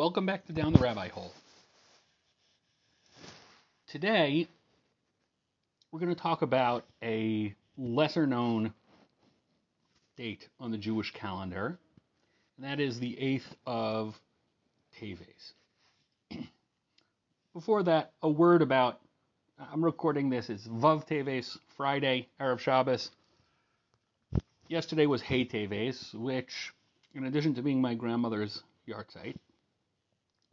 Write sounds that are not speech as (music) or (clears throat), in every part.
Welcome back to Down the Rabbi Hole. Today, we're going to talk about a lesser known date on the Jewish calendar, and that is the 8th of Teves. (clears throat) Before that, a word about I'm recording this, it's Vav Teves, Friday, Erev Shabbos. Yesterday was Hey Teves, which, in addition to being my grandmother's yahrzeit,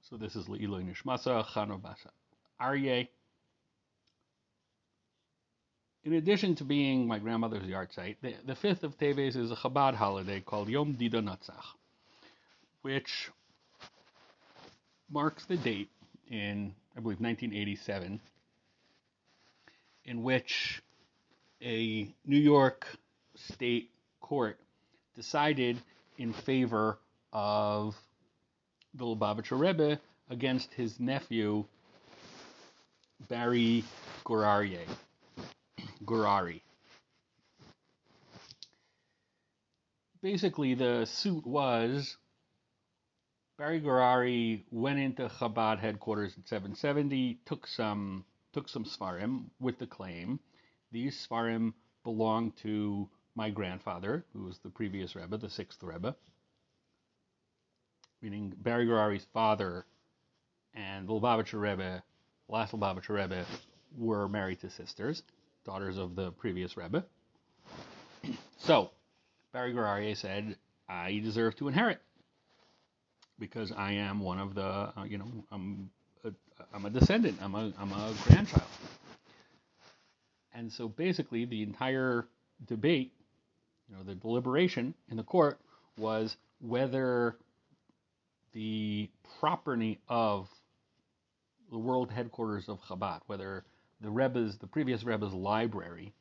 so this is Le'iloi Nishmasa, Chanobasa Aryeh. In addition to being my grandmother's yahrzeit, the, the 5th of Teves is a Chabad holiday called Yom Didan Natzach, which marks the date in, I believe, 1987, in which a New York state court decided in favor of the Lubavitcher Rebbe against his nephew Barry Gorarie. Gurari. Basically, the suit was Barry Gurari went into Chabad headquarters at 770, took some took some Sforim with the claim these Sforim belong to my grandfather, who was the previous Rebbe, the sixth Rebbe meaning Barry Gorari's father and Lubavitcher Rebbe, last Lubavitcher Rebbe, were married to sisters, daughters of the previous Rebbe. (clears throat) so, Barry Gorari said, I deserve to inherit because I am one of the, uh, you know, I'm a, I'm a descendant, I'm a, I'm a grandchild. And so basically, the entire debate, you know, the deliberation in the court was whether the property of the world headquarters of Chabad, whether the Rebbe's, the previous Rebbe's library,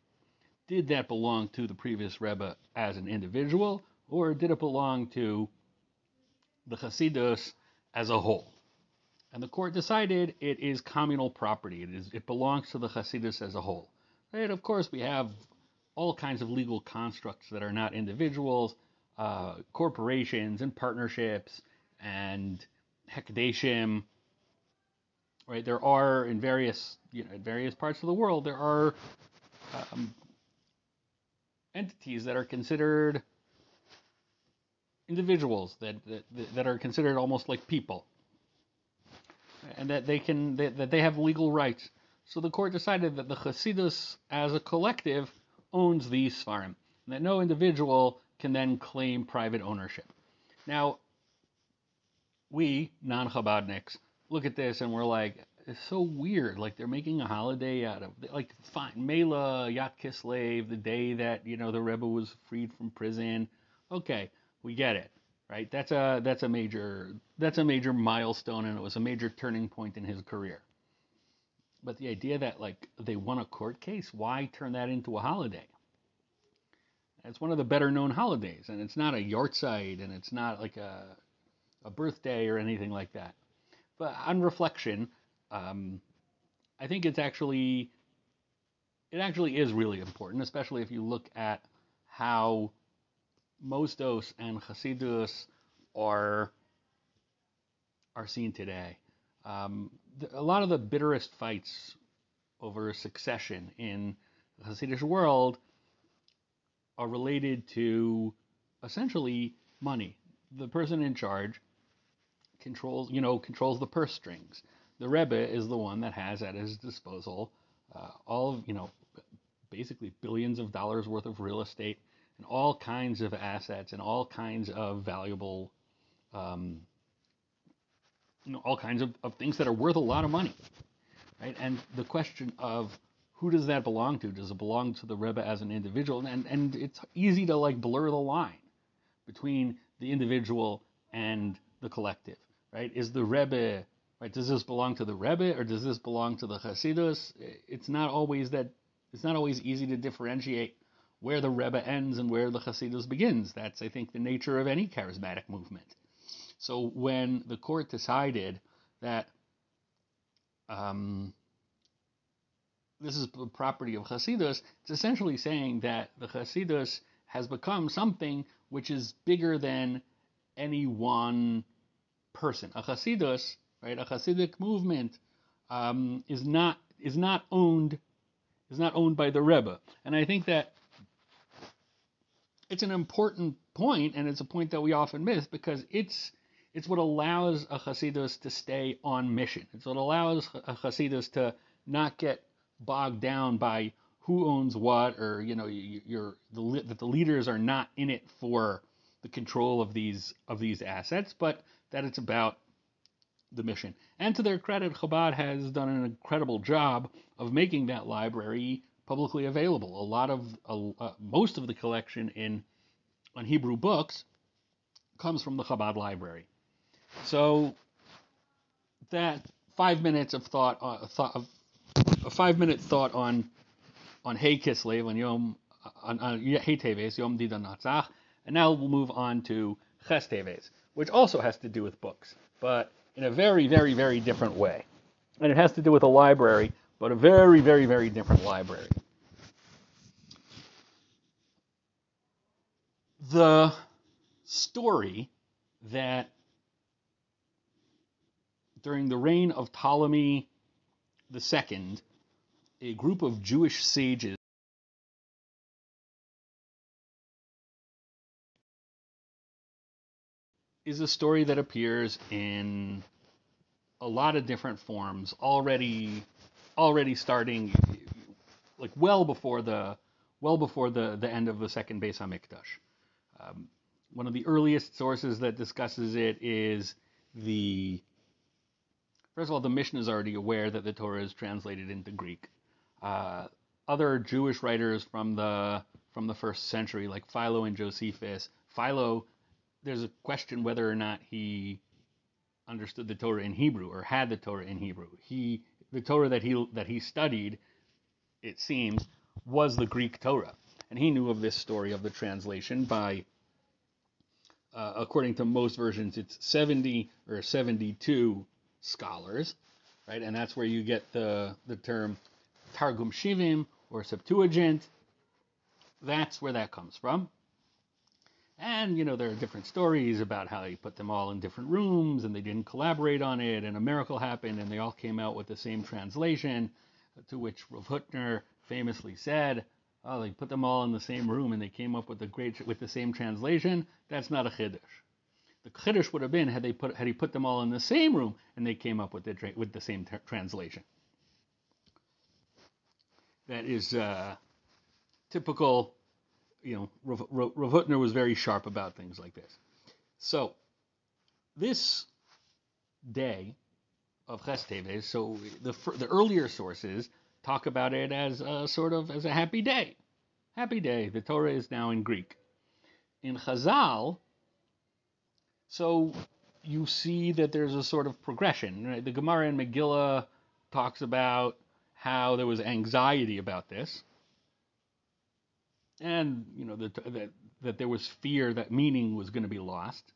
did that belong to the previous Rebbe as an individual, or did it belong to the Hasidus as a whole? And the court decided it is communal property. It is it belongs to the Hasidus as a whole. And of course, we have all kinds of legal constructs that are not individuals, uh, corporations and partnerships and Hekdeshim, right? There are in various you know in various parts of the world there are um, entities that are considered individuals that, that that are considered almost like people, and that they can that, that they have legal rights. So the court decided that the Hasidus as a collective owns these Sforim, and that no individual can then claim private ownership. Now, we non Chabadniks look at this and we're like, it's so weird. Like they're making a holiday out of like fine Mela Yat Kislev, the day that you know the Rebbe was freed from prison. Okay, we get it, right? That's a that's a major that's a major milestone and it was a major turning point in his career. But the idea that like they won a court case, why turn that into a holiday? It's one of the better known holidays, and it's not a yahrzeit, and it's not like a a birthday or anything like that. But on reflection, um, I think it's actually it actually is really important, especially if you look at how Mosdos and Hasidus are are seen today. Um, a lot of the bitterest fights over succession in the Hasidic world are related to essentially money. The person in charge controls, you know, controls the purse strings. The Rebbe is the one that has at his disposal uh, all of, you know, basically billions of dollars worth of real estate and all kinds of assets and all kinds of valuable, um, you know, all kinds of, of things that are worth a lot of money, right? And the question of who does that belong to? Does it belong to the Rebbe as an individual? And and it's easy to like blur the line between the individual and the collective right? Is the Rebbe, right? Does this belong to the Rebbe or does this belong to the Hasidus? It's not always that. It's not always easy to differentiate where the Rebbe ends and where the Hasidus begins. That's, I think, the nature of any charismatic movement. So when the court decided that um, this is the property of Hasidus, it's essentially saying that the Hasidus has become something which is bigger than any one person. A Hasidus, right, a Hasidic movement, um, is not is not owned is not owned by the Rebbe, and I think that it's an important point, and it's a point that we often miss because it's it's what allows a Hasidus to stay on mission. It's what allows a Hasidus to not get bogged down by who owns what, or you know, you're the, that the leaders are not in it for the control of these of these assets, but that it's about the mission. And to their credit, Chabad has done an incredible job of making that library publicly available. A lot of uh, most of the collection in on Hebrew books comes from the Chabad library. So that five minutes of thought, uh, thought of a five minute thought on on Hey Kislev on Yom on, on Hey Teves Yom Didan Natzach, and now we'll move on to Ches Teves, which also has to do with books, but in a very very very different way, and it has to do with a library, but a very very very different library. The story that during the reign of Ptolemy II, a group of Jewish sages is a story that appears in a lot of different forms already already starting like well before the well before the, the end of the second Beis Hamikdash. Um, one of the earliest sources that discusses it is the First of all, the Mishnah is already aware that the Torah is translated into Greek. Uh, other Jewish writers from the from the first century, like Philo and Josephus, Philo, there's a question whether or not he understood the Torah in Hebrew or had the Torah in Hebrew. He the Torah that he that he studied, it seems, was the Greek Torah, and he knew of this story of the translation by. Uh, according to most versions, it's 70 or 72 scholars, right? And that's where you get the the term Targum Shivim or Septuagint. That's where that comes from. And you know there are different stories about how he put them all in different rooms and they didn't collaborate on it, and a miracle happened and they all came out with the same translation. To which Rav Hutner famously said, "Oh, they put them all in the same room and they came up with the great with the same translation. That's not a chiddush." The chiddush would have been had they put had he put them all in the same room and they came up with the with the same translation. That is uh, typical. You know, Rav, Hutner was very sharp about things like this. So this day of Ches Teves, so the the earlier sources talk about it as a sort of as a happy day. Happy day. The Torah is now in Greek. In Chazal, so you see that there's a sort of progression. Right? The Gemara in Megillah talks about how there was anxiety about this, and you know that that, that there was fear that meaning was going to be lost.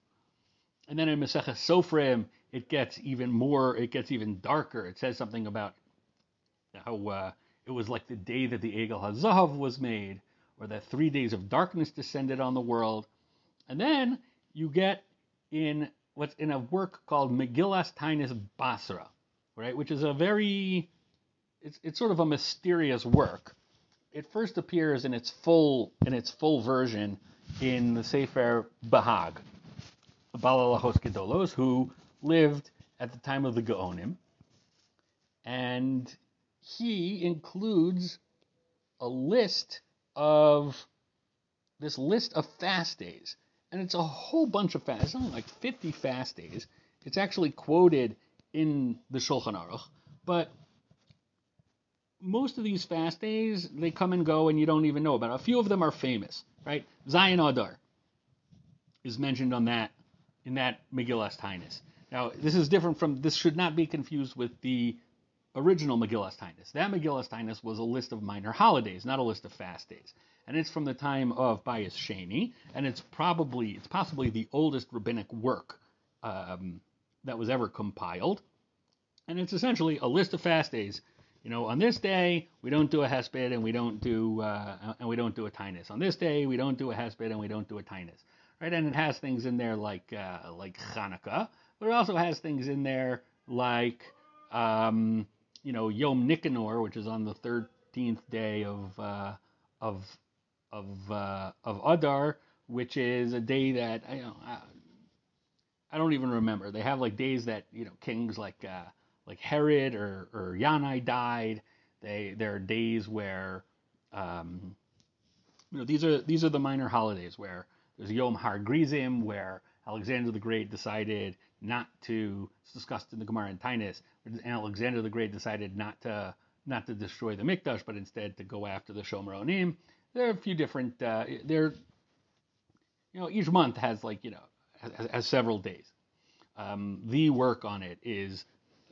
And then in Masechah Sofrim, it gets even more. It gets even darker. It says something about how uh, it was like the day that the Egel Hazav was made, or that three days of darkness descended on the world. And then you get in what's in a work called Megillas Taanis Basra, right, which is a very it's it's sort of a mysterious work. It first appears in its full in its full version in the Sefer Bahag, Baal Halachos Gedolos, who lived at the time of the Gaonim, and he includes a list of this list of fast days and it's a whole bunch of fast. It's only like 50 fast days. It's actually quoted in the Shulchan Aruch, but most of these fast days they come and go, and you don't even know about. It. A few of them are famous, right? Zayin Adar is mentioned on that in that Megillas Taanis. Now, this is different from. This should not be confused with the original Megillas Taanis. That Megillas Taanis was a list of minor holidays, not a list of fast days and it's from the time of Bayis Sheni, and it's probably it's possibly the oldest rabbinic work um, that was ever compiled, and it's essentially a list of fast days. You know, on this day we don't do a hesped and we don't do uh, and we don't do a tainus. On this day we don't do a hesped and we don't do a tainus. right? And it has things in there like uh, like Hanukkah, but it also has things in there like um, you know Yom Nicanor, which is on the 13th day of uh, of of uh, of Adar, which is a day that you know I, I don't even remember. They have like days that you know kings like uh, like Herod or or Yanai died. They there are days where um, you know these are these are the minor holidays where there's Yom Har Gerizim where Alexander the Great decided not to. It's discussed in the Gemara and Taanis. Alexander the Great decided not to not to destroy the Mikdash, but instead to go after the Shomronim. There are a few different. Uh, there, you know, each month has like you know has, has several days. Um, the work on it is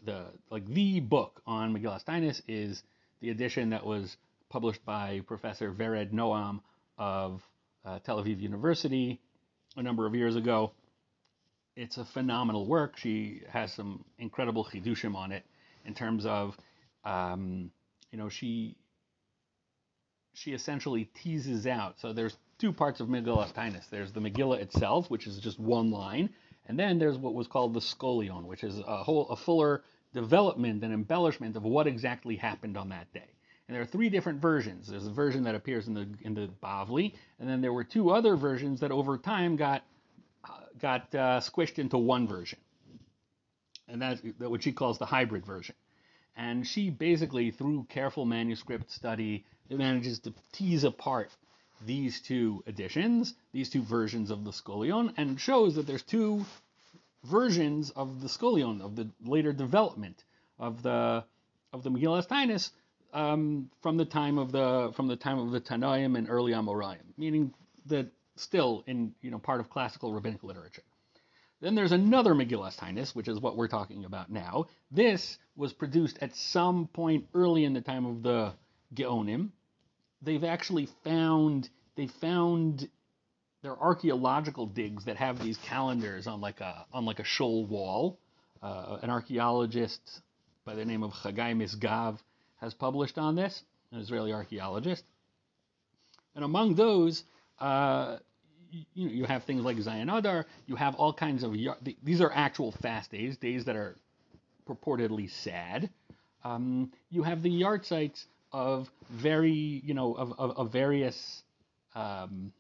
the like the book on Megillas Taanis is the edition that was published by Professor Vered Noam of uh, Tel Aviv University a number of years ago. It's a phenomenal work. She has some incredible chidushim on it in terms of, um, you know, she she essentially teases out. So there's two parts of Megillah. There's the Megillah itself, which is just one line, and then there's what was called the scholion, which is a whole a fuller development and embellishment of what exactly happened on that day. And there are three different versions. There's a version that appears in the in the Bavli, and then there were two other versions that over time got got uh, squished into one version, and that's what she calls the hybrid version. And she basically, through careful manuscript study, manages to tease apart these two editions, these two versions of the Scholion, and shows that there's two versions of the Scholion, of the later development of the of the Megillas Taanis um, from the time of the from the time of the Tanaim and early Amoraim, meaning that still in you know part of classical rabbinic literature. Then there's another Megillas Tainus, which is what we're talking about now. This was produced at some point early in the time of the Geonim. They've actually found they found there are archaeological digs that have these calendars on like a on like a shoal wall. Uh, an archaeologist by the name of Chagai Misgav has published on this, an Israeli archaeologist. And among those, uh, you, you have things like Zayin Adar. You have all kinds of these are actual fast days, days that are purportedly sad. Um, you have the yahrzeits of very, you know, of, of, of various. Um,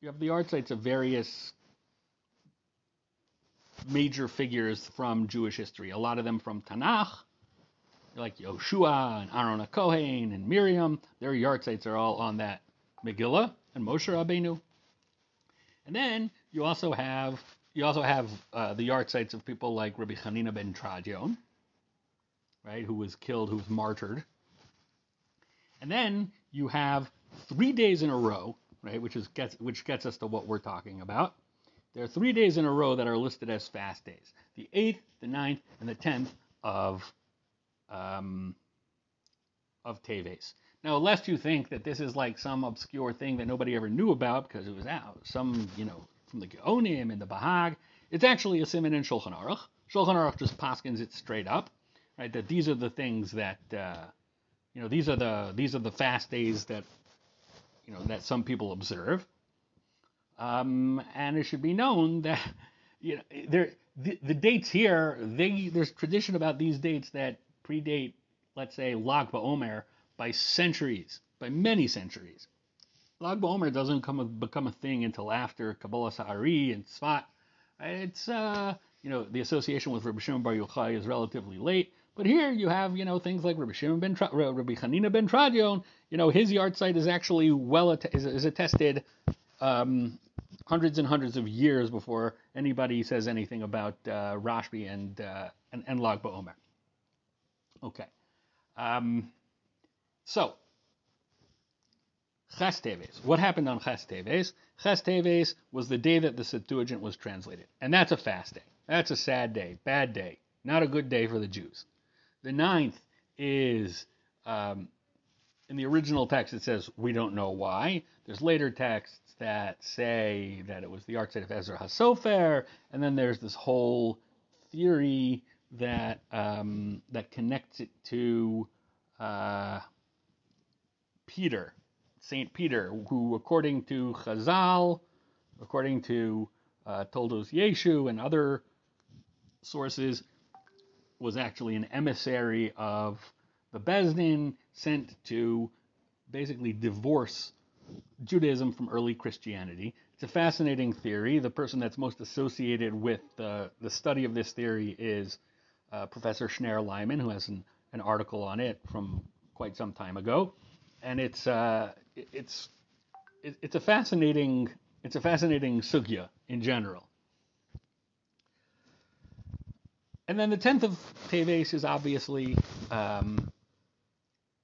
you have the yahrzeits of various major figures from Jewish history. A lot of them from Tanakh, like Yoshua and Aaron Kohen and Miriam, their yahrzeits are all on that Megillah and Moshe Rabbeinu. And then you also have you also have uh, the sites of people like Rabbi Hanina ben Tradion, right, who was killed, who was martyred. And then you have three days in a row, right, which is gets which gets us to what we're talking about. There are three days in a row that are listed as fast days: the eighth, the ninth, and the tenth of um, of Teves. Now, lest you think that this is like some obscure thing that nobody ever knew about because it was out, some, you know, from the Geonim and the Bahag, it's actually a simon in Shulchan Aruch. Shulchan Aruch just paskins it straight up, right? That these are the things that, uh, you know, these are the these are the fast days that, you know, that some people observe. Um, and it should be known (laughs) that, you know, there the, the dates here, they there's tradition about these dates that predate, let's say, Lag BaOmer by centuries, by many centuries. Lag BaOmer doesn't come become a thing until after Kabbalah Sa'ari and Tzfat. It's, uh, you know, the association with Rabbi Shimon Bar Yochai is relatively late. But here you have, you know, things like Rabbi Shimon ben Tra- Rabbi Hanina ben Tradion. You know, his yahrzeit is actually well att- is, is attested um, hundreds and hundreds of years before anybody says anything about uh, Rashbi and, uh, and and Lag. Okay. Um, so, Ches Teves. What happened on Ches Teves? Teves was the day that the Septuagint was translated. And that's a fast day. That's a sad day, bad day, not a good day for the Jews. The ninth is, um, in the original text, it says, we don't know why. There's later texts that say that it was the yahrzeit of Ezra HaSofer, and then there's this whole theory that um, that connects it to uh, Peter, Saint Peter, who, according to Chazal, according to uh, Toldos Yeshu and other sources, was actually an emissary of the Besdin sent to basically divorce Judaism from early Christianity. It's a fascinating theory. The person that's most associated with the, the study of this theory is uh, Professor Shnayer Leiman, who has an, an article on it from quite some time ago. And it's uh, it's it's a fascinating it's a fascinating sugya in general. And then the tenth of Teves is obviously um,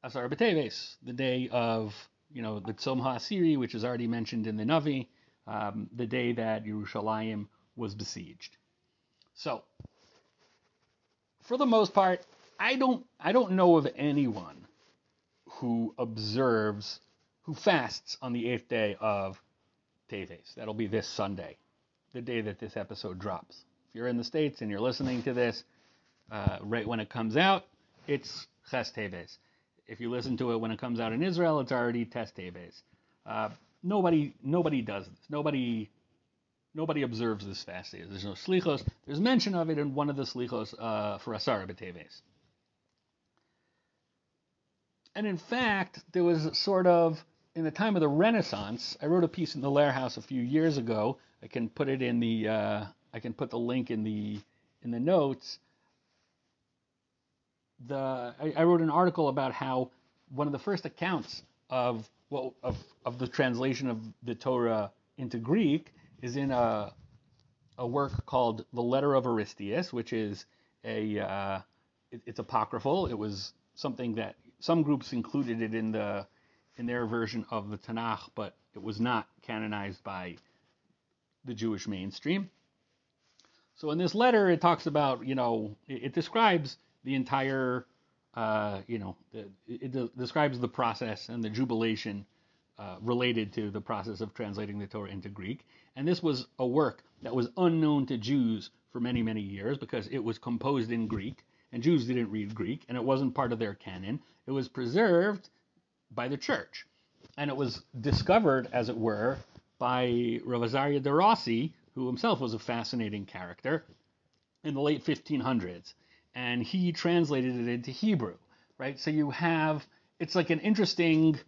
Asar B'Teves, the day of you know the Tzom HaAsiri, which is already mentioned in the Navi, um, the day that Yerushalayim was besieged. So, for the most part, I don't I don't know of anyone who observes who fasts on the eighth day of Teves. That'll be this Sunday, the day that this episode drops. You're in the States and you're listening to this uh, right when it comes out, it's Ches Teves. If you listen to it when it comes out in Israel, it's already Tes Teves. Uh, nobody, nobody does this. Nobody, nobody observes this fast day. There's no slichos. There's mention of it in one of the slichos uh, for Asara B'Teves. And in fact, there was sort of in the time of the Renaissance, I wrote a piece in the Lehrhaus a few years ago. I can put it in the uh, I can put the link in the in the notes. The I, I, wrote an article about how one of the first accounts of well of of the translation of the Torah into Greek is in a a work called the Letter of Aristeas, which is a uh, it, it's apocryphal. It was something that some groups included it in the in their version of the Tanakh, but it was not canonized by the Jewish mainstream. So in this letter, it talks about, you know, it, it describes the entire, uh, you know, it, it, describes the process and the jubilation uh, related to the process of translating the Torah into Greek. And this was a work that was unknown to Jews for many, many years because it was composed in Greek, and Jews didn't read Greek, and it wasn't part of their canon. It was preserved by the church. And it was discovered, as it were, by Rav Azaria de Rossi, who himself was a fascinating character, in the late 1500s. And he translated it into Hebrew, right? So you have, it's like an interesting,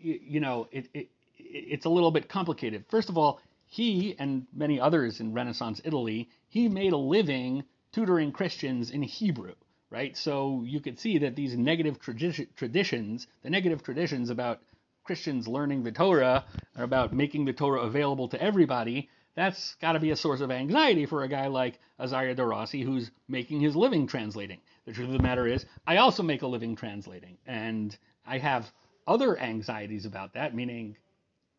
you, you know, it, it, it's a little bit complicated. First of all, he and many others in Renaissance Italy, he made a living tutoring Christians in Hebrew right? So you could see that these negative tradi- traditions, the negative traditions about Christians learning the Torah or about making the Torah available to everybody, that's got to be a source of anxiety for a guy like Azaria de Rossi who's making his living translating. The truth of the matter is, I also make a living translating, and I have other anxieties about that, meaning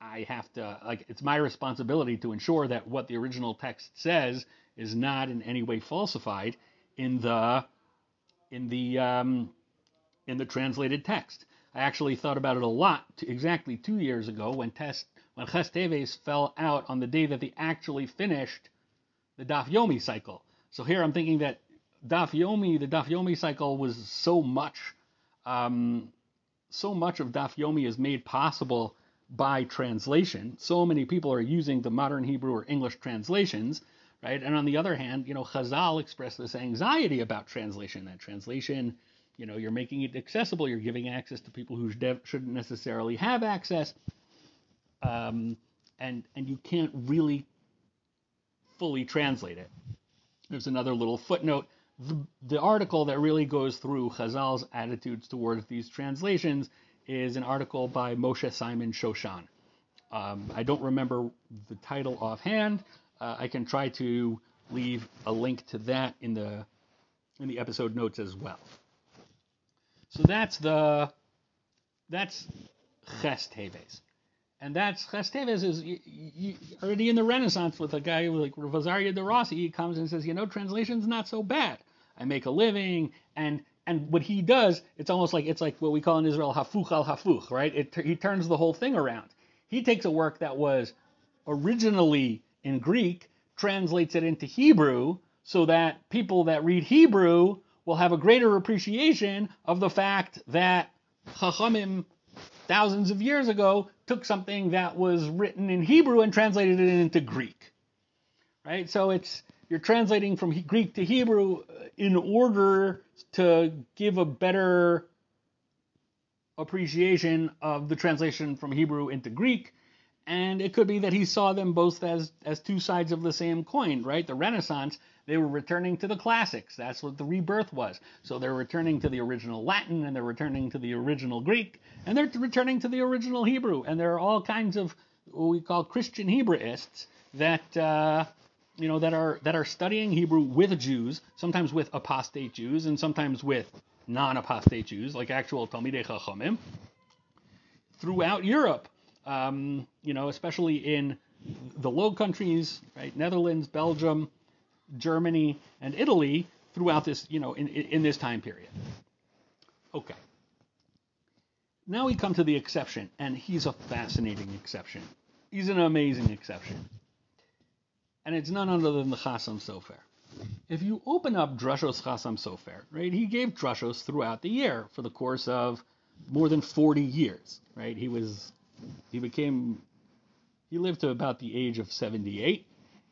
I have to, like, it's my responsibility to ensure that what the original text says is not in any way falsified in the in the um, in the translated text. I actually thought about it a lot exactly two years ago when test when Ches Teves fell out on the day that they actually finished the Daf Yomi cycle. So here I'm thinking that Daf Yomi, the Daf Yomi cycle was so much, um, so much of Daf Yomi is made possible by translation. So many people are using the modern Hebrew or English translations right? And on the other hand, you know, Chazal expressed this anxiety about translation. That translation, you know, you're making it accessible. You're giving access to people who shouldn't necessarily have access, um, and and you can't really fully translate it. There's another little footnote. The, the article that really goes through Chazal's attitudes towards these translations is an article by Moshe Simon Shoshan. Um, I don't remember the title offhand, uh, I can try to leave a link to that in the in the episode notes as well. So that's the that's Ches Teves. And that's Ches is you, you, already in the Renaissance with a guy like Azaria de Rossi. He comes and says, you know, translation's not so bad. I make a living, and and what he does, it's almost like it's like what we call in Israel hafuch al hafuch, right? It, he turns the whole thing around. He takes a work that was originally in Greek, translates it into Hebrew so that people that read Hebrew will have a greater appreciation of the fact that Chachamim thousands of years ago took something that was written in Hebrew and translated it into Greek. Right? So it's you're translating from Greek to Hebrew uh, in order to give a better appreciation of the translation from Hebrew into Greek. And it could be that he saw them both as, as two sides of the same coin, right? The Renaissance, they were returning to the classics. That's what the rebirth was. So they're returning to the original Latin and they're returning to the original Greek and they're returning to the original Hebrew. And there are all kinds of what we call Christian Hebraists that uh, you know that are that are studying Hebrew with Jews, sometimes with apostate Jews, and sometimes with non-apostate Jews, like actual Talmidei Chachamim, throughout Europe. Um, you know, especially in the Low Countries, right? Netherlands, Belgium, Germany, and Italy throughout this, you know, in, in this time period. Okay. Now we come to the exception, and he's a fascinating exception. He's an amazing exception. And it's none other than the Chasam Sofer. If you open up Drushos Chasam Sofer, right, he gave drushos throughout the year for the course of more than 40 years, right? He was, he became, he lived to about the age of 78.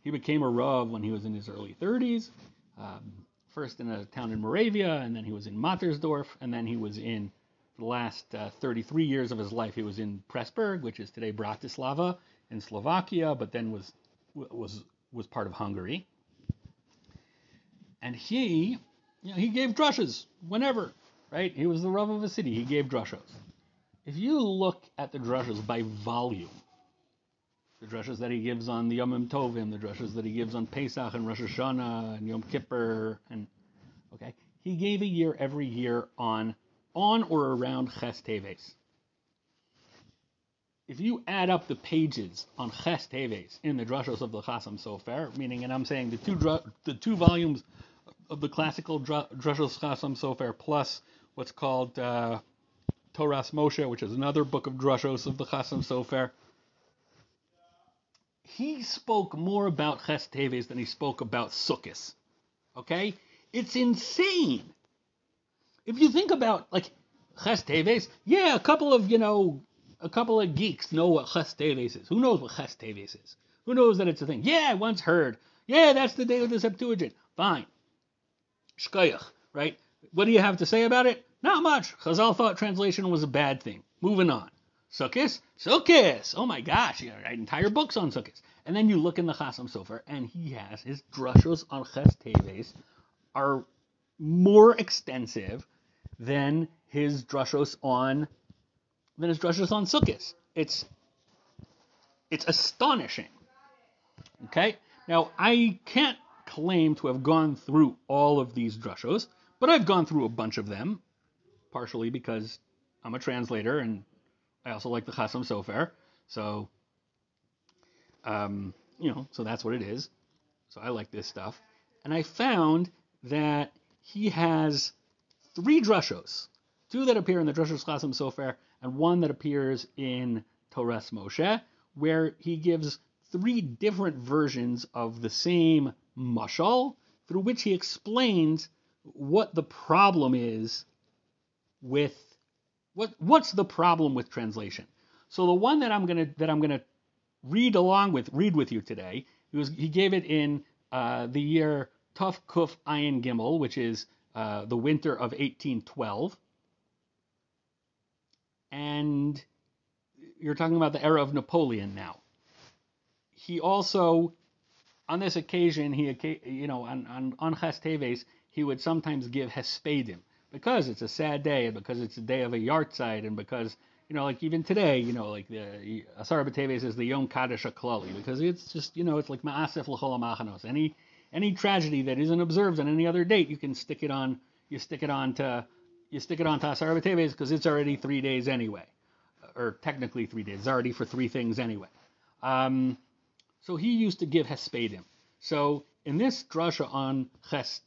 He became a Rav when he was in his early 30s, um, first in a town in Moravia, and then he was in Mattersdorf, and then he was in the last uh, 33 years of his life, he was in Pressburg, which is today Bratislava in Slovakia, but then was was was part of Hungary. And he, you know, he gave drushes whenever, right? He was the Rav of a city. He gave drushos. If you look at the drushes by volume, the drushes that he gives on the Yom Tovim, the drushes that he gives on Pesach and Rosh Hashanah and Yom Kippur, and okay, he gave a year every year on on or around Ches Teves. If you add up the pages on Ches Teves in the drushes of the Chasam Sofer, meaning, and I'm saying the two the two volumes of the classical Drushos Chasam Sofer plus what's called uh, Toras Moshe, which is another book of drushos of the Chasam Sofer. He spoke more about Ches Teves than he spoke about Sukkot. Okay? It's insane. If you think about, like, Ches Teves, yeah, a couple of, you know, a couple of geeks know what Ches Teves is. Who knows what Ches Teves is? Who knows that it's a thing? Yeah, I once heard. Yeah, that's the day of the Septuagint. Fine. Shkoyach, right? What do you have to say about it? Not much. Chazal thought translation was a bad thing. Moving on. Sukkis? Sukkis! Oh my gosh, you write entire books on Sukkis. And then you look in the Chasam Sofer, and he has his drushos on Ches Teves are more extensive than his drushos on than his drushos on Sukkis. It's it's astonishing. Okay? Now I can't claim to have gone through all of these drushos, but I've gone through a bunch of them, partially because I'm a translator and I also like the Chasam Sofer. So, um, you know, so that's what it is. So I like this stuff. And I found that he has three drushos, two that appear in the Drushos Chasam Sofer and one that appears in Toras Moshe, where he gives three different versions of the same mashal, through which he explains what the problem is with what what's the problem with translation. So the one that I'm gonna that I'm gonna read along with read with you today, he was he gave it in uh, the year Tuf Kuf Ayin Gimel, which is uh, the winter of 1812, and you're talking about the era of Napoleon now. He also on this occasion, he, you know, on, on, on Teves, he would sometimes give Hespedim because it's a sad day and because it's a day of a yahrzeit and because, you know, like even today, you know, like the Asar B'Teves is the Yom Kaddish Klali because it's just, you know, it's like Ma'asef L'chol Machanos. Any, any tragedy that isn't observed on any other date, you can stick it on, you stick it on to, you stick it on to Asar B'Teves because it's already three days anyway. Or technically three days. It's already for three things anyway. Um, so he used to give hespedim. So in this drasha on ches,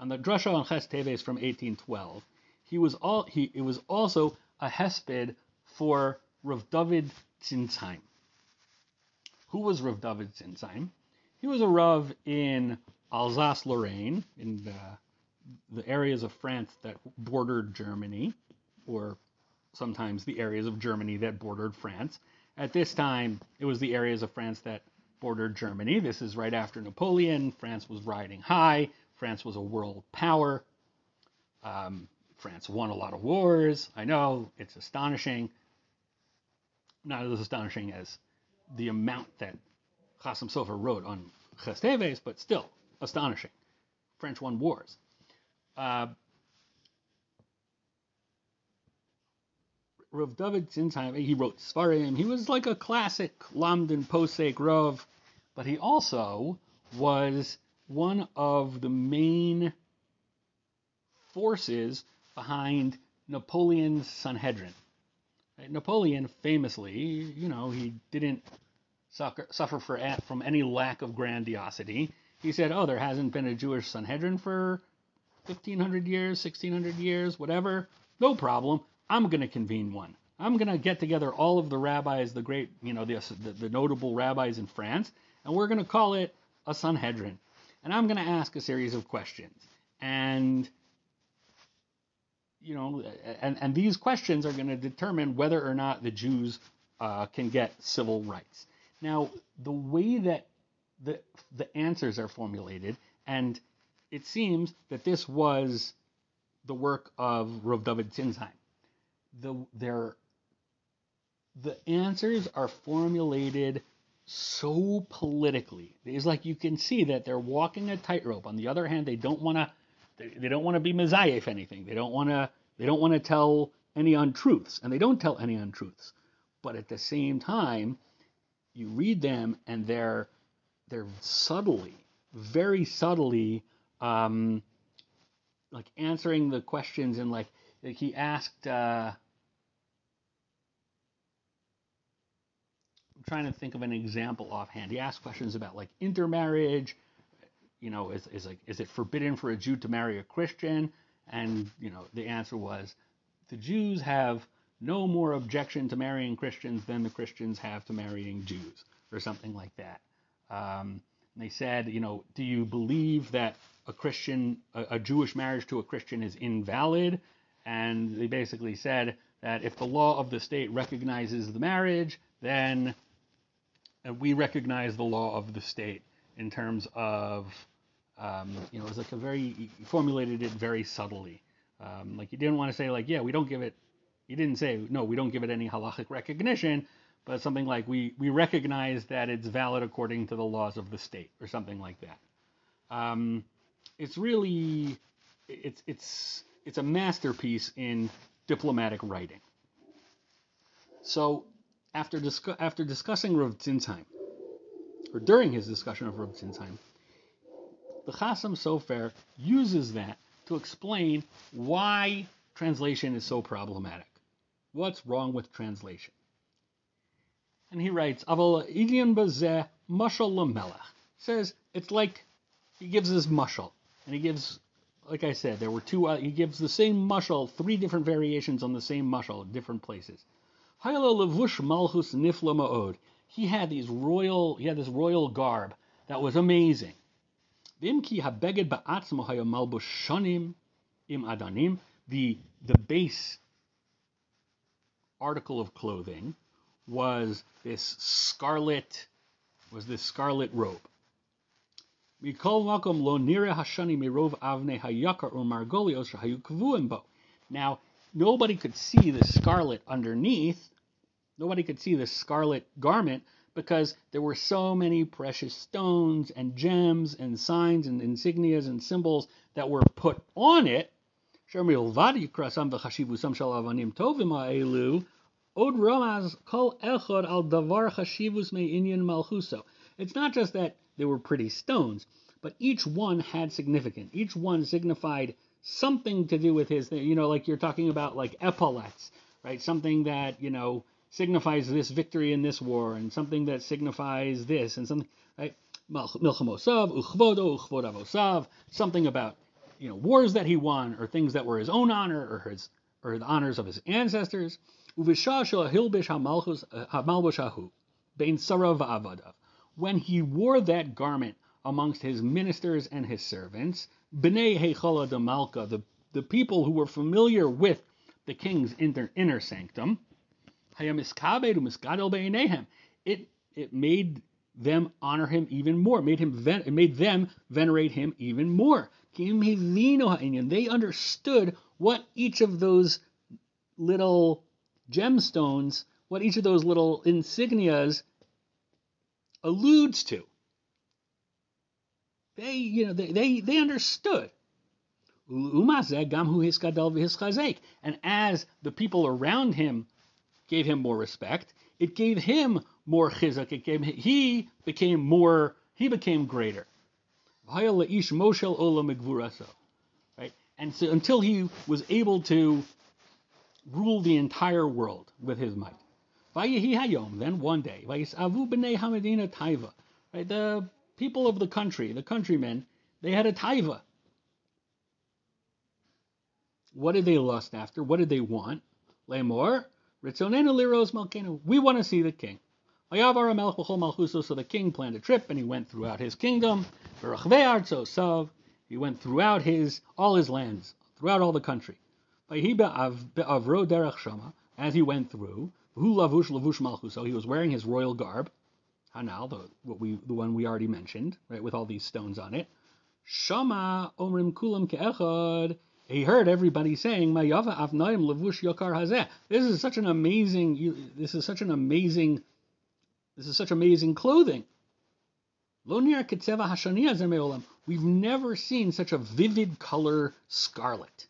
on the drasha on ches teves from 1812, he was all he it was also a hesped for Rav David Sintzheim. Who was Rav David Sintzheim? He was a Rav in Alsace-Lorraine, in the, the areas of France that bordered Germany, or sometimes the areas of Germany that bordered France. At this time, it was the areas of France that bordered Germany. This is right after Napoleon. France was riding high. France was a world power. Um, France won a lot of wars. I know it's astonishing. Not as astonishing as the amount that Chasam Sofer wrote on Ches Teves, but still astonishing. French won wars. Uh, Rav David Sintzheim, he wrote Sforim. He was like a classic Lamdan Posek Rav, but he also was one of the main forces behind Napoleon's Sanhedrin. Napoleon famously, you know, he didn't suffer, suffer for, from any lack of grandiosity. He said, "Oh, there hasn't been a Jewish Sanhedrin for 1500 years, 1600 years, whatever. No problem. I'm going to convene one. I'm going to get together all of the rabbis, the great, you know, the, the, the notable rabbis in France, and we're going to call it a Sanhedrin. And I'm going to ask a series of questions. And you know, and, and these questions are going to determine whether or not the Jews uh, can get civil rights. Now, the way that the the answers are formulated, and it seems that this was the work of Rav David Sintzheim. The their the answers are formulated so politically. It's like you can see that they're walking a tightrope. On the other hand, they don't want to they, they don't want to be messiah if anything. They don't want to they don't want to tell any untruths, and they don't tell any untruths. But at the same time, you read them and they're they're subtly, very subtly, um, like answering the questions and like like he asked. Uh, trying to think of an example offhand. He asked questions about like intermarriage, you know, is, is like is it forbidden for a Jew to marry a Christian? And you know, the answer was the Jews have no more objection to marrying Christians than the Christians have to marrying Jews, or something like that. Um, they said, you know, do you believe that a Christian, a, a Jewish marriage to a Christian is invalid? And they basically said that if the law of the state recognizes the marriage, then we recognize the law of the state in terms of um, you know, it was like a very formulated it very subtly. Um, like he didn't want to say like, yeah, we don't give it. He didn't say no, we don't give it any halachic recognition, but something like we we recognize that it's valid according to the laws of the state or something like that. Um, it's really it's it's it's a masterpiece in diplomatic writing. So after discu- after discussing Rav Sintzheim, or during his discussion of Rav Sintzheim, the Chasam Sofer uses that to explain why translation is so problematic. What's wrong with translation? And he writes, Aval Idian Bazeh Mashal Lamelech. Says it's like he gives his mushal. And he gives, like I said, there were two, uh, he gives the same mushal, three different variations on the same mushal, different places. Levush Malchus Nifla Ma'od. He had these royal, he had this royal garb that was amazing. Vimki habeged im adanim. The the base article of clothing was this scarlet was this scarlet robe. Shahayu. Um now nobody could see the scarlet underneath. Nobody could see the scarlet garment because there were so many precious stones and gems and signs and insignias and symbols that were put on it. It's not just that they were pretty stones, but each one had significance. Each one signified something to do with his, you know, like you're talking about like epaulets, right? Something that, you know, signifies this victory in this war, and something that signifies this, and something, right? Milchamosav, something about, you know, wars that he won, or things that were his own honor, or his, or the honors of his ancestors. Uh, Avadav. When he wore that garment amongst his ministers and his servants, bnei heichala de malka, the, the people who were familiar with the king's inner, inner sanctum. It it made them honor him even more. Made him it made them venerate him even more. They understood what each of those little gemstones, what each of those little insignias alludes to. They, you know, they, they, they understood. And as the people around him gave him more respect, it gave him more chizuk. It gave he became more. He became greater. Right, and so until he was able to rule the entire world with his might. Then one day, right, the people of the country, the countrymen, they had a taiva. What did they lust after? What did they want? Lemor, ritzonenu liros malkenu. We want to see the king. So the king planned a trip and he went throughout his kingdom. He went throughout his all his lands, throughout all the country. As he went through, hu lavush lavush so he was wearing his royal garb. Hanal, the what we the one we already mentioned, right, with all these stones on it. Shama omrim kulam ke'echad. He heard everybody saying, "Mayava avnaim levush yokar hazeh." This is such an amazing. This is such an amazing. This is such amazing clothing. We've never seen such a vivid color scarlet.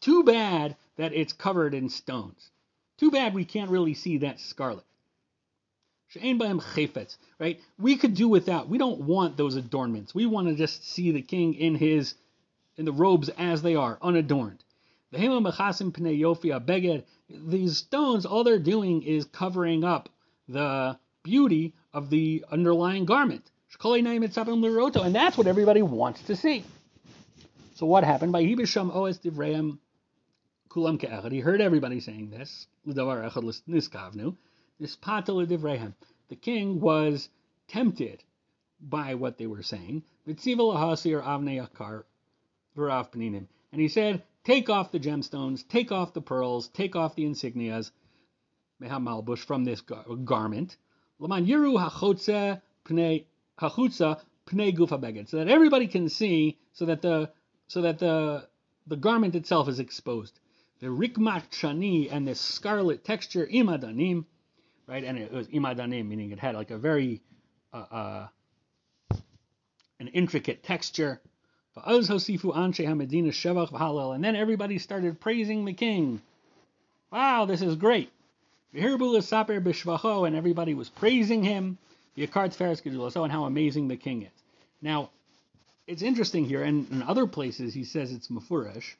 Too bad that it's covered in stones. Too bad we can't really see that scarlet. Right? We could do without. We don't want those adornments. We want to just see the king in his in the robes as they are, unadorned. These stones, all they're doing is covering up the beauty of the underlying garment. And that's what everybody wants to see. So what happened? By Hibisham Oes Divreim Kulam. He heard everybody saying this. The king was tempted by what they were saying. And he said, take off the gemstones, take off the pearls, take off the insignias, from this gar- garment. So that everybody can see, so that the so that the the garment itself is exposed. The rikmat and this scarlet texture imadanim, right? And it was imadanim, meaning it had like a very uh, uh, an intricate texture. And then everybody started praising the king. Wow, this is great. And everybody was praising him. And how amazing the king is. Now, it's interesting here, and in other places he says it's mafurish.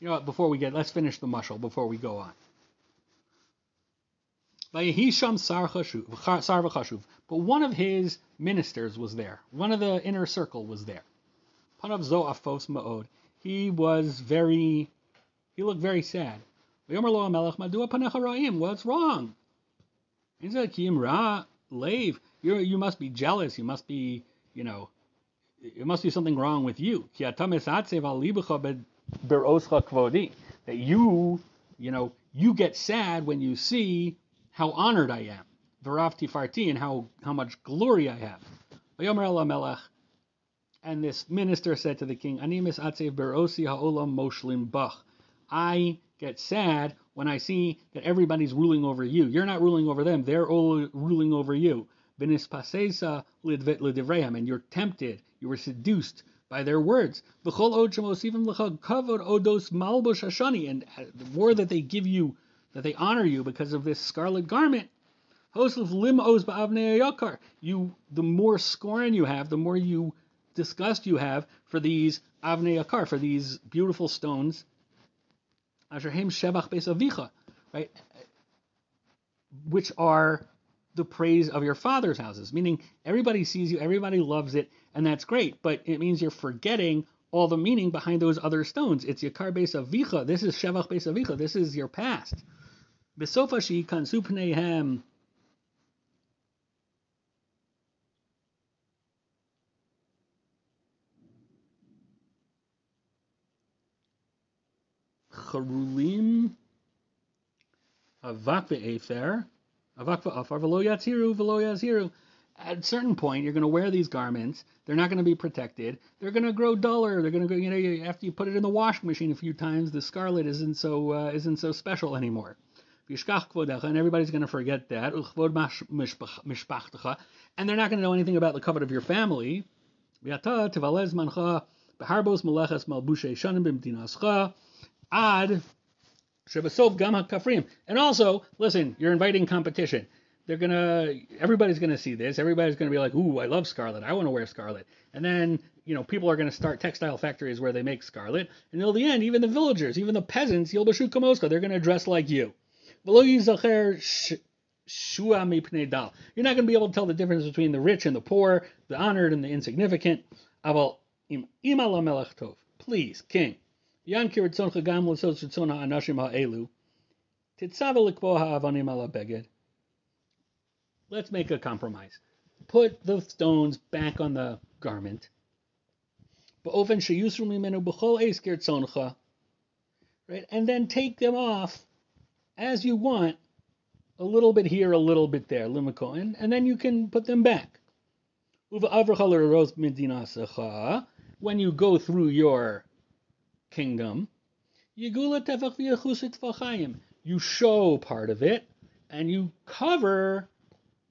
You know what, before we get, let's finish the mushal before we go on. But one of his ministers was there. One of the inner circle was there. He was very, he looked very sad. What's wrong? He said, You must be jealous. You must be you know, it must be something wrong with you. That you, you know, you get sad when you see how honored I am. V'rav tifarti, and how, how much glory I have. And this minister said to the king, Animis atzev berosi ha'olam moshlim bach. I get sad when I see that everybody's ruling over you. You're not ruling over them, they're all ruling over you and you're tempted, you were seduced by their words. V'chol od shemosivim lecha kavod odos malbush hashani. And the more that they give you, that they honor you because of this scarlet garment, you, the more scorn you have, the more you disgust you have for these avnei akar, for these beautiful stones, right? Which are the praise of your father's houses, meaning everybody sees you, everybody loves it, and that's great, but it means you're forgetting all the meaning behind those other stones. It's Yakar Beis Avicha. This is Shevach Beis Avicha. This is your past. Besofa Shi Kansu Pneihem. Charulim Avak ve'efer Avak ve'afar velo yatziru velo yaziru at a certain point, you're going to wear these garments. They're not going to be protected. They're going to grow duller. They're going to go. You know, after you put it in the washing machine a few times, the scarlet isn't so uh, isn't so special anymore. And everybody's going to forget that. And they're not going to know anything about the covet of your family. And also, listen, you're inviting competition. They're gonna, everybody's gonna see this. Everybody's gonna be like, "Ooh, I love scarlet. I want to wear scarlet." And then, you know, people are gonna start textile factories where they make scarlet. And till the end, even the villagers, even the peasants, Yilbashu Kamoska, they're gonna dress like you. You're not to be able to tell the difference between the rich and the poor, the honored and the insignificant. Please, king, yan kiritzoncha gam beged. Let's make a compromise. Put the stones back on the garment. Right, and then take them off as you want, a little bit here, a little bit there, limiko, and, and then you can put them back. When you go through your kingdom, you show part of it and you cover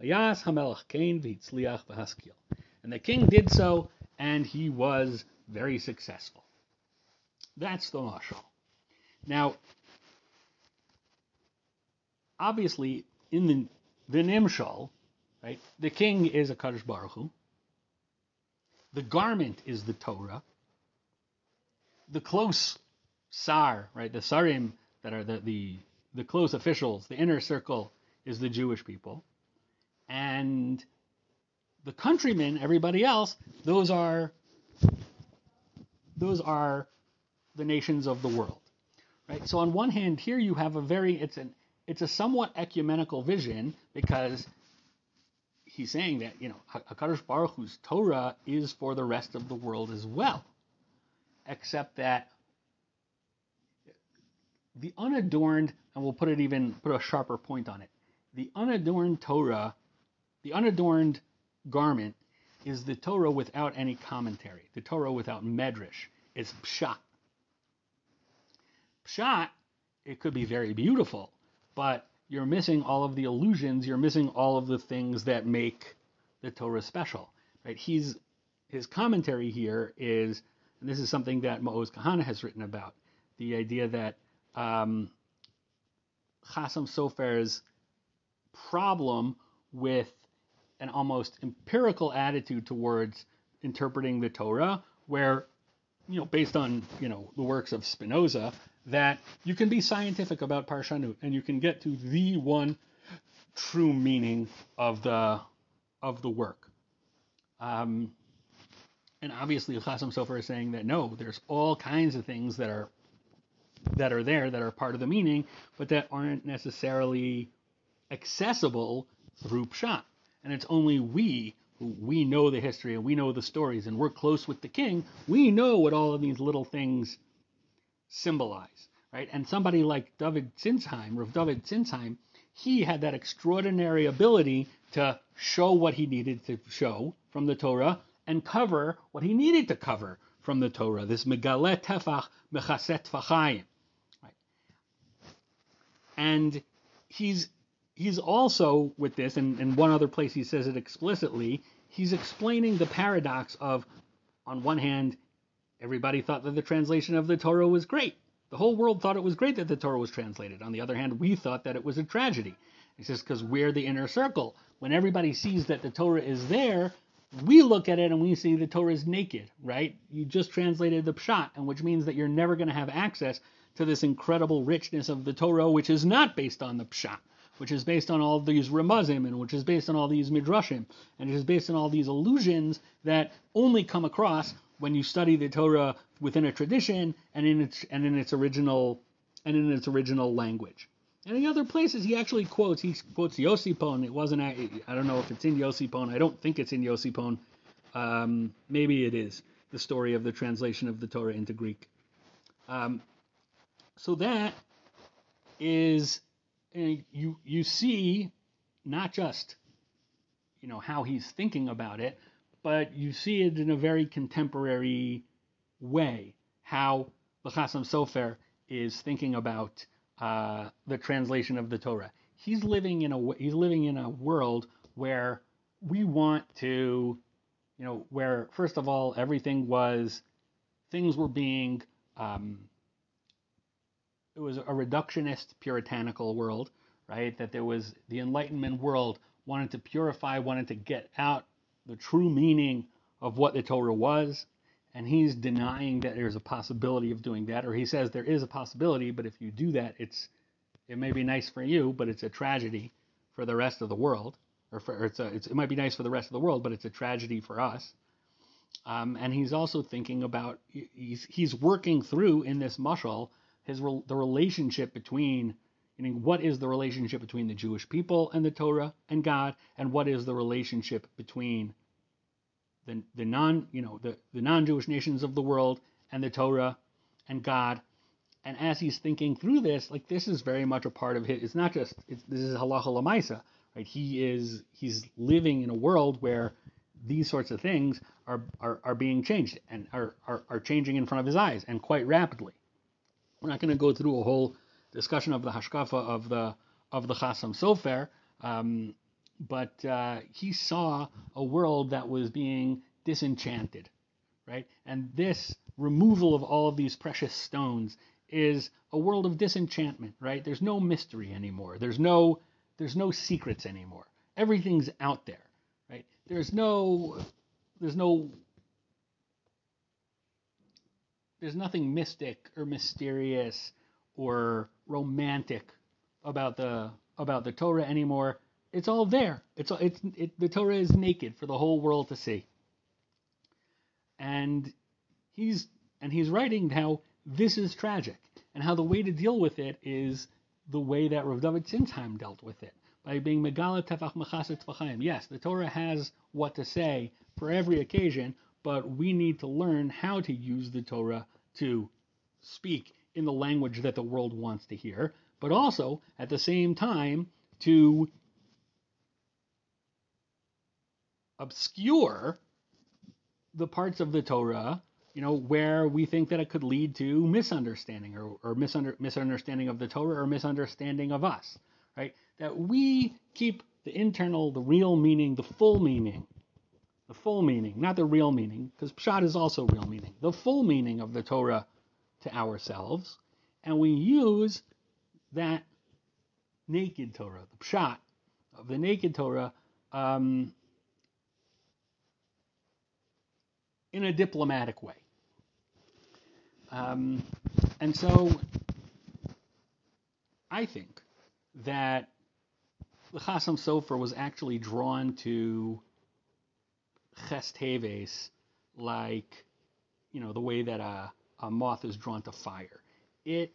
And the king did so, and he was very successful. That's the mashal. Now, obviously, in the, the Nimshal, right, the king is Hakadosh Baruch Hu. The garment is the Torah. The close sar, right, the sarim that are the, the, the close officials, the inner circle is the Jewish people. And the countrymen, everybody else, those are those are the nations of the world. Right? So on one hand, here you have a very it's an it's a somewhat ecumenical vision because he's saying that you know Hakadosh Baruch Hu's Torah is for the rest of the world as well, except that the unadorned, and we'll put it even put a sharper point on it, the unadorned Torah, the unadorned garment is the Torah without any commentary, the Torah without medrash. It's pshat. Pshat, it could be very beautiful, but you're missing all of the illusions. You're missing all of the things that make the Torah special. Right? He's his commentary here is, and this is something that Maoz Kahana has written about, the idea that um, Sofer's problem with an almost empirical attitude towards interpreting the Torah, where you know, based on you know the works of Spinoza, that you can be scientific about parshanut and you can get to the one true meaning of the of the work. Um, and obviously, Chasam Sofer is saying that no, there's all kinds of things that are that are there that are part of the meaning, but that aren't necessarily accessible through pshat. And it's only we who we know the history and we know the stories and we're close with the king. We know what all of these little things symbolize, right? And somebody like David Sintzheim, Rav David Sintzheim, he had that extraordinary ability to show what he needed to show from the Torah and cover what he needed to cover from the Torah. This megalet tefach mechaset. Right? And he's he's also with this, and in one other place he says it explicitly. He's explaining the paradox of, on one hand, Everybody thought that the translation of the Torah was great. The whole world thought it was great that the Torah was translated. On the other hand, we thought that it was a tragedy. He says, because we're the inner circle. When everybody sees that the Torah is there, we look at it and we see the Torah is naked, right? You just translated the Pshat, and which means that you're never going to have access to this incredible richness of the Torah, which is not based on the Pshat, which is based on all these Ramazim, and which is based on all these Midrashim, and it is based on all these illusions that only come across when you study the Torah within a tradition and in its and in its original and in its original language. And in other places, he actually quotes. He quotes Yosipon. It wasn't. I don't know if it's in Yosipon. I don't think it's in Yosipon. Um, maybe it is the story of the translation of the Torah into Greek. Um, so that is you you see not just you know how he's thinking about it, but you see it in a very contemporary way how the Chasam Sofer is thinking about uh, the translation of the Torah. He's living in a he's living in a world where we want to, you know, where first of all everything was things were being um, it was a reductionist puritanical world, right? That there was the Enlightenment world wanted to purify, wanted to get out the true meaning of what the Torah was, and he's denying that there's a possibility of doing that, or he says there is a possibility, but if you do that, it's it may be nice for you, but it's a tragedy for the rest of the world, or, for, or it's, a, it's it might be nice for the rest of the world, but it's a tragedy for us. Um, and he's also thinking about he's he's working through in this mushal his the relationship between you know, what is the relationship between the Jewish people and the Torah and God, and what is the relationship between the, the non you know the, the non-Jewish nations of the world and the Torah and God. And as he's thinking through this, like this is very much a part of his. It's not just it's, this is halacha lamaisa, right? He is he's living in a world where these sorts of things are are, are being changed and are, are are changing in front of his eyes and quite rapidly. We're not going to go through a whole discussion of the hashkafa of the of the Chasam Sofer, um, but uh, he saw a world that was being disenchanted, right? And this removal of all of these precious stones is a world of disenchantment, right? There's no mystery anymore. There's no there's no secrets anymore. Everything's out there, right? There's no there's no there's nothing mystic or mysterious or romantic about the about the Torah anymore. It's all there. It's all, it's it, the Torah is naked for the whole world to see. And he's and he's writing how this is tragic and how the way to deal with it is the way that Rav David Sintzheim dealt with it by being megala tefach tvachayim. Yes, the Torah has what to say for every occasion, but we need to learn how to use the Torah to speak in the language that the world wants to hear, but also at the same time to obscure the parts of the Torah, you know, where we think that it could lead to misunderstanding or, or misunder, misunderstanding of the Torah or misunderstanding of us, right? That we keep the internal, the real meaning, the full meaning the full meaning, not the real meaning, because pshat is also real meaning, the full meaning of the Torah to ourselves, and we use that naked Torah, the pshat of the naked Torah, um, in a diplomatic way. Um, and so I think that the Chasam Sofer was actually drawn to ches like you know the way that a, a moth is drawn to fire. It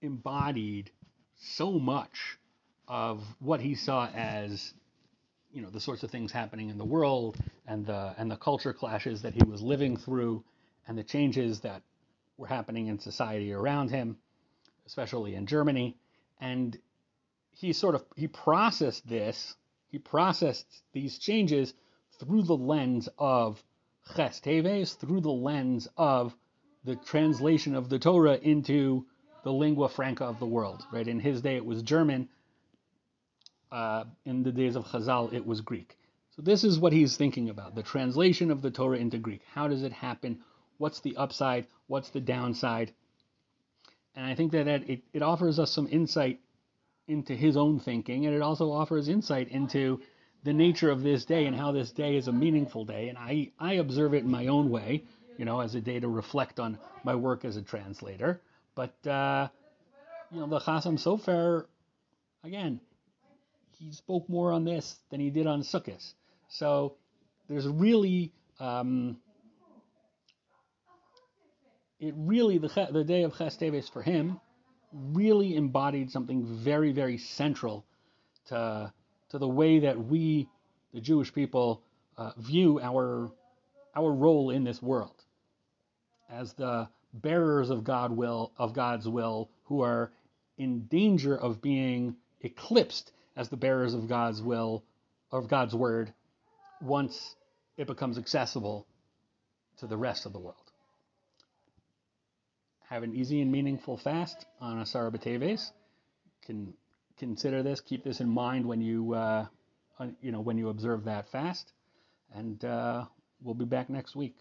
embodied so much of what he saw as you know the sorts of things happening in the world and the and the culture clashes that he was living through and the changes that were happening in society around him especially in Germany and he sort of he processed this he processed these changes through the lens of Ches Teves, through the lens of the translation of the Torah into the lingua franca of the world. Right? In his day, it was German. Uh, in the days of Chazal, it was Greek. So this is what he's thinking about: the translation of the Torah into Greek. How does it happen? What's the upside? What's the downside? And I think that it, it offers us some insight into his own thinking, and it also offers insight into the nature of this day and how this day is a meaningful day. And I, I observe it in my own way, you know, as a day to reflect on my work as a translator. But uh, you know, the Chasam Sofer, again, he spoke more on this than he did on Sukkot. So there's really um, it really the the day of Ches Teves for him really embodied something very very central to to the way that we the Jewish people uh, view our our role in this world as the bearers of God will of God's will who are in danger of being eclipsed as the bearers of God's will of God's word once it becomes accessible to the rest of the world. Have an easy and meaningful fast on Asara B'Teves. Can consider this, keep this in mind when you uh, you know when you observe that fast, and uh, we'll be back next week.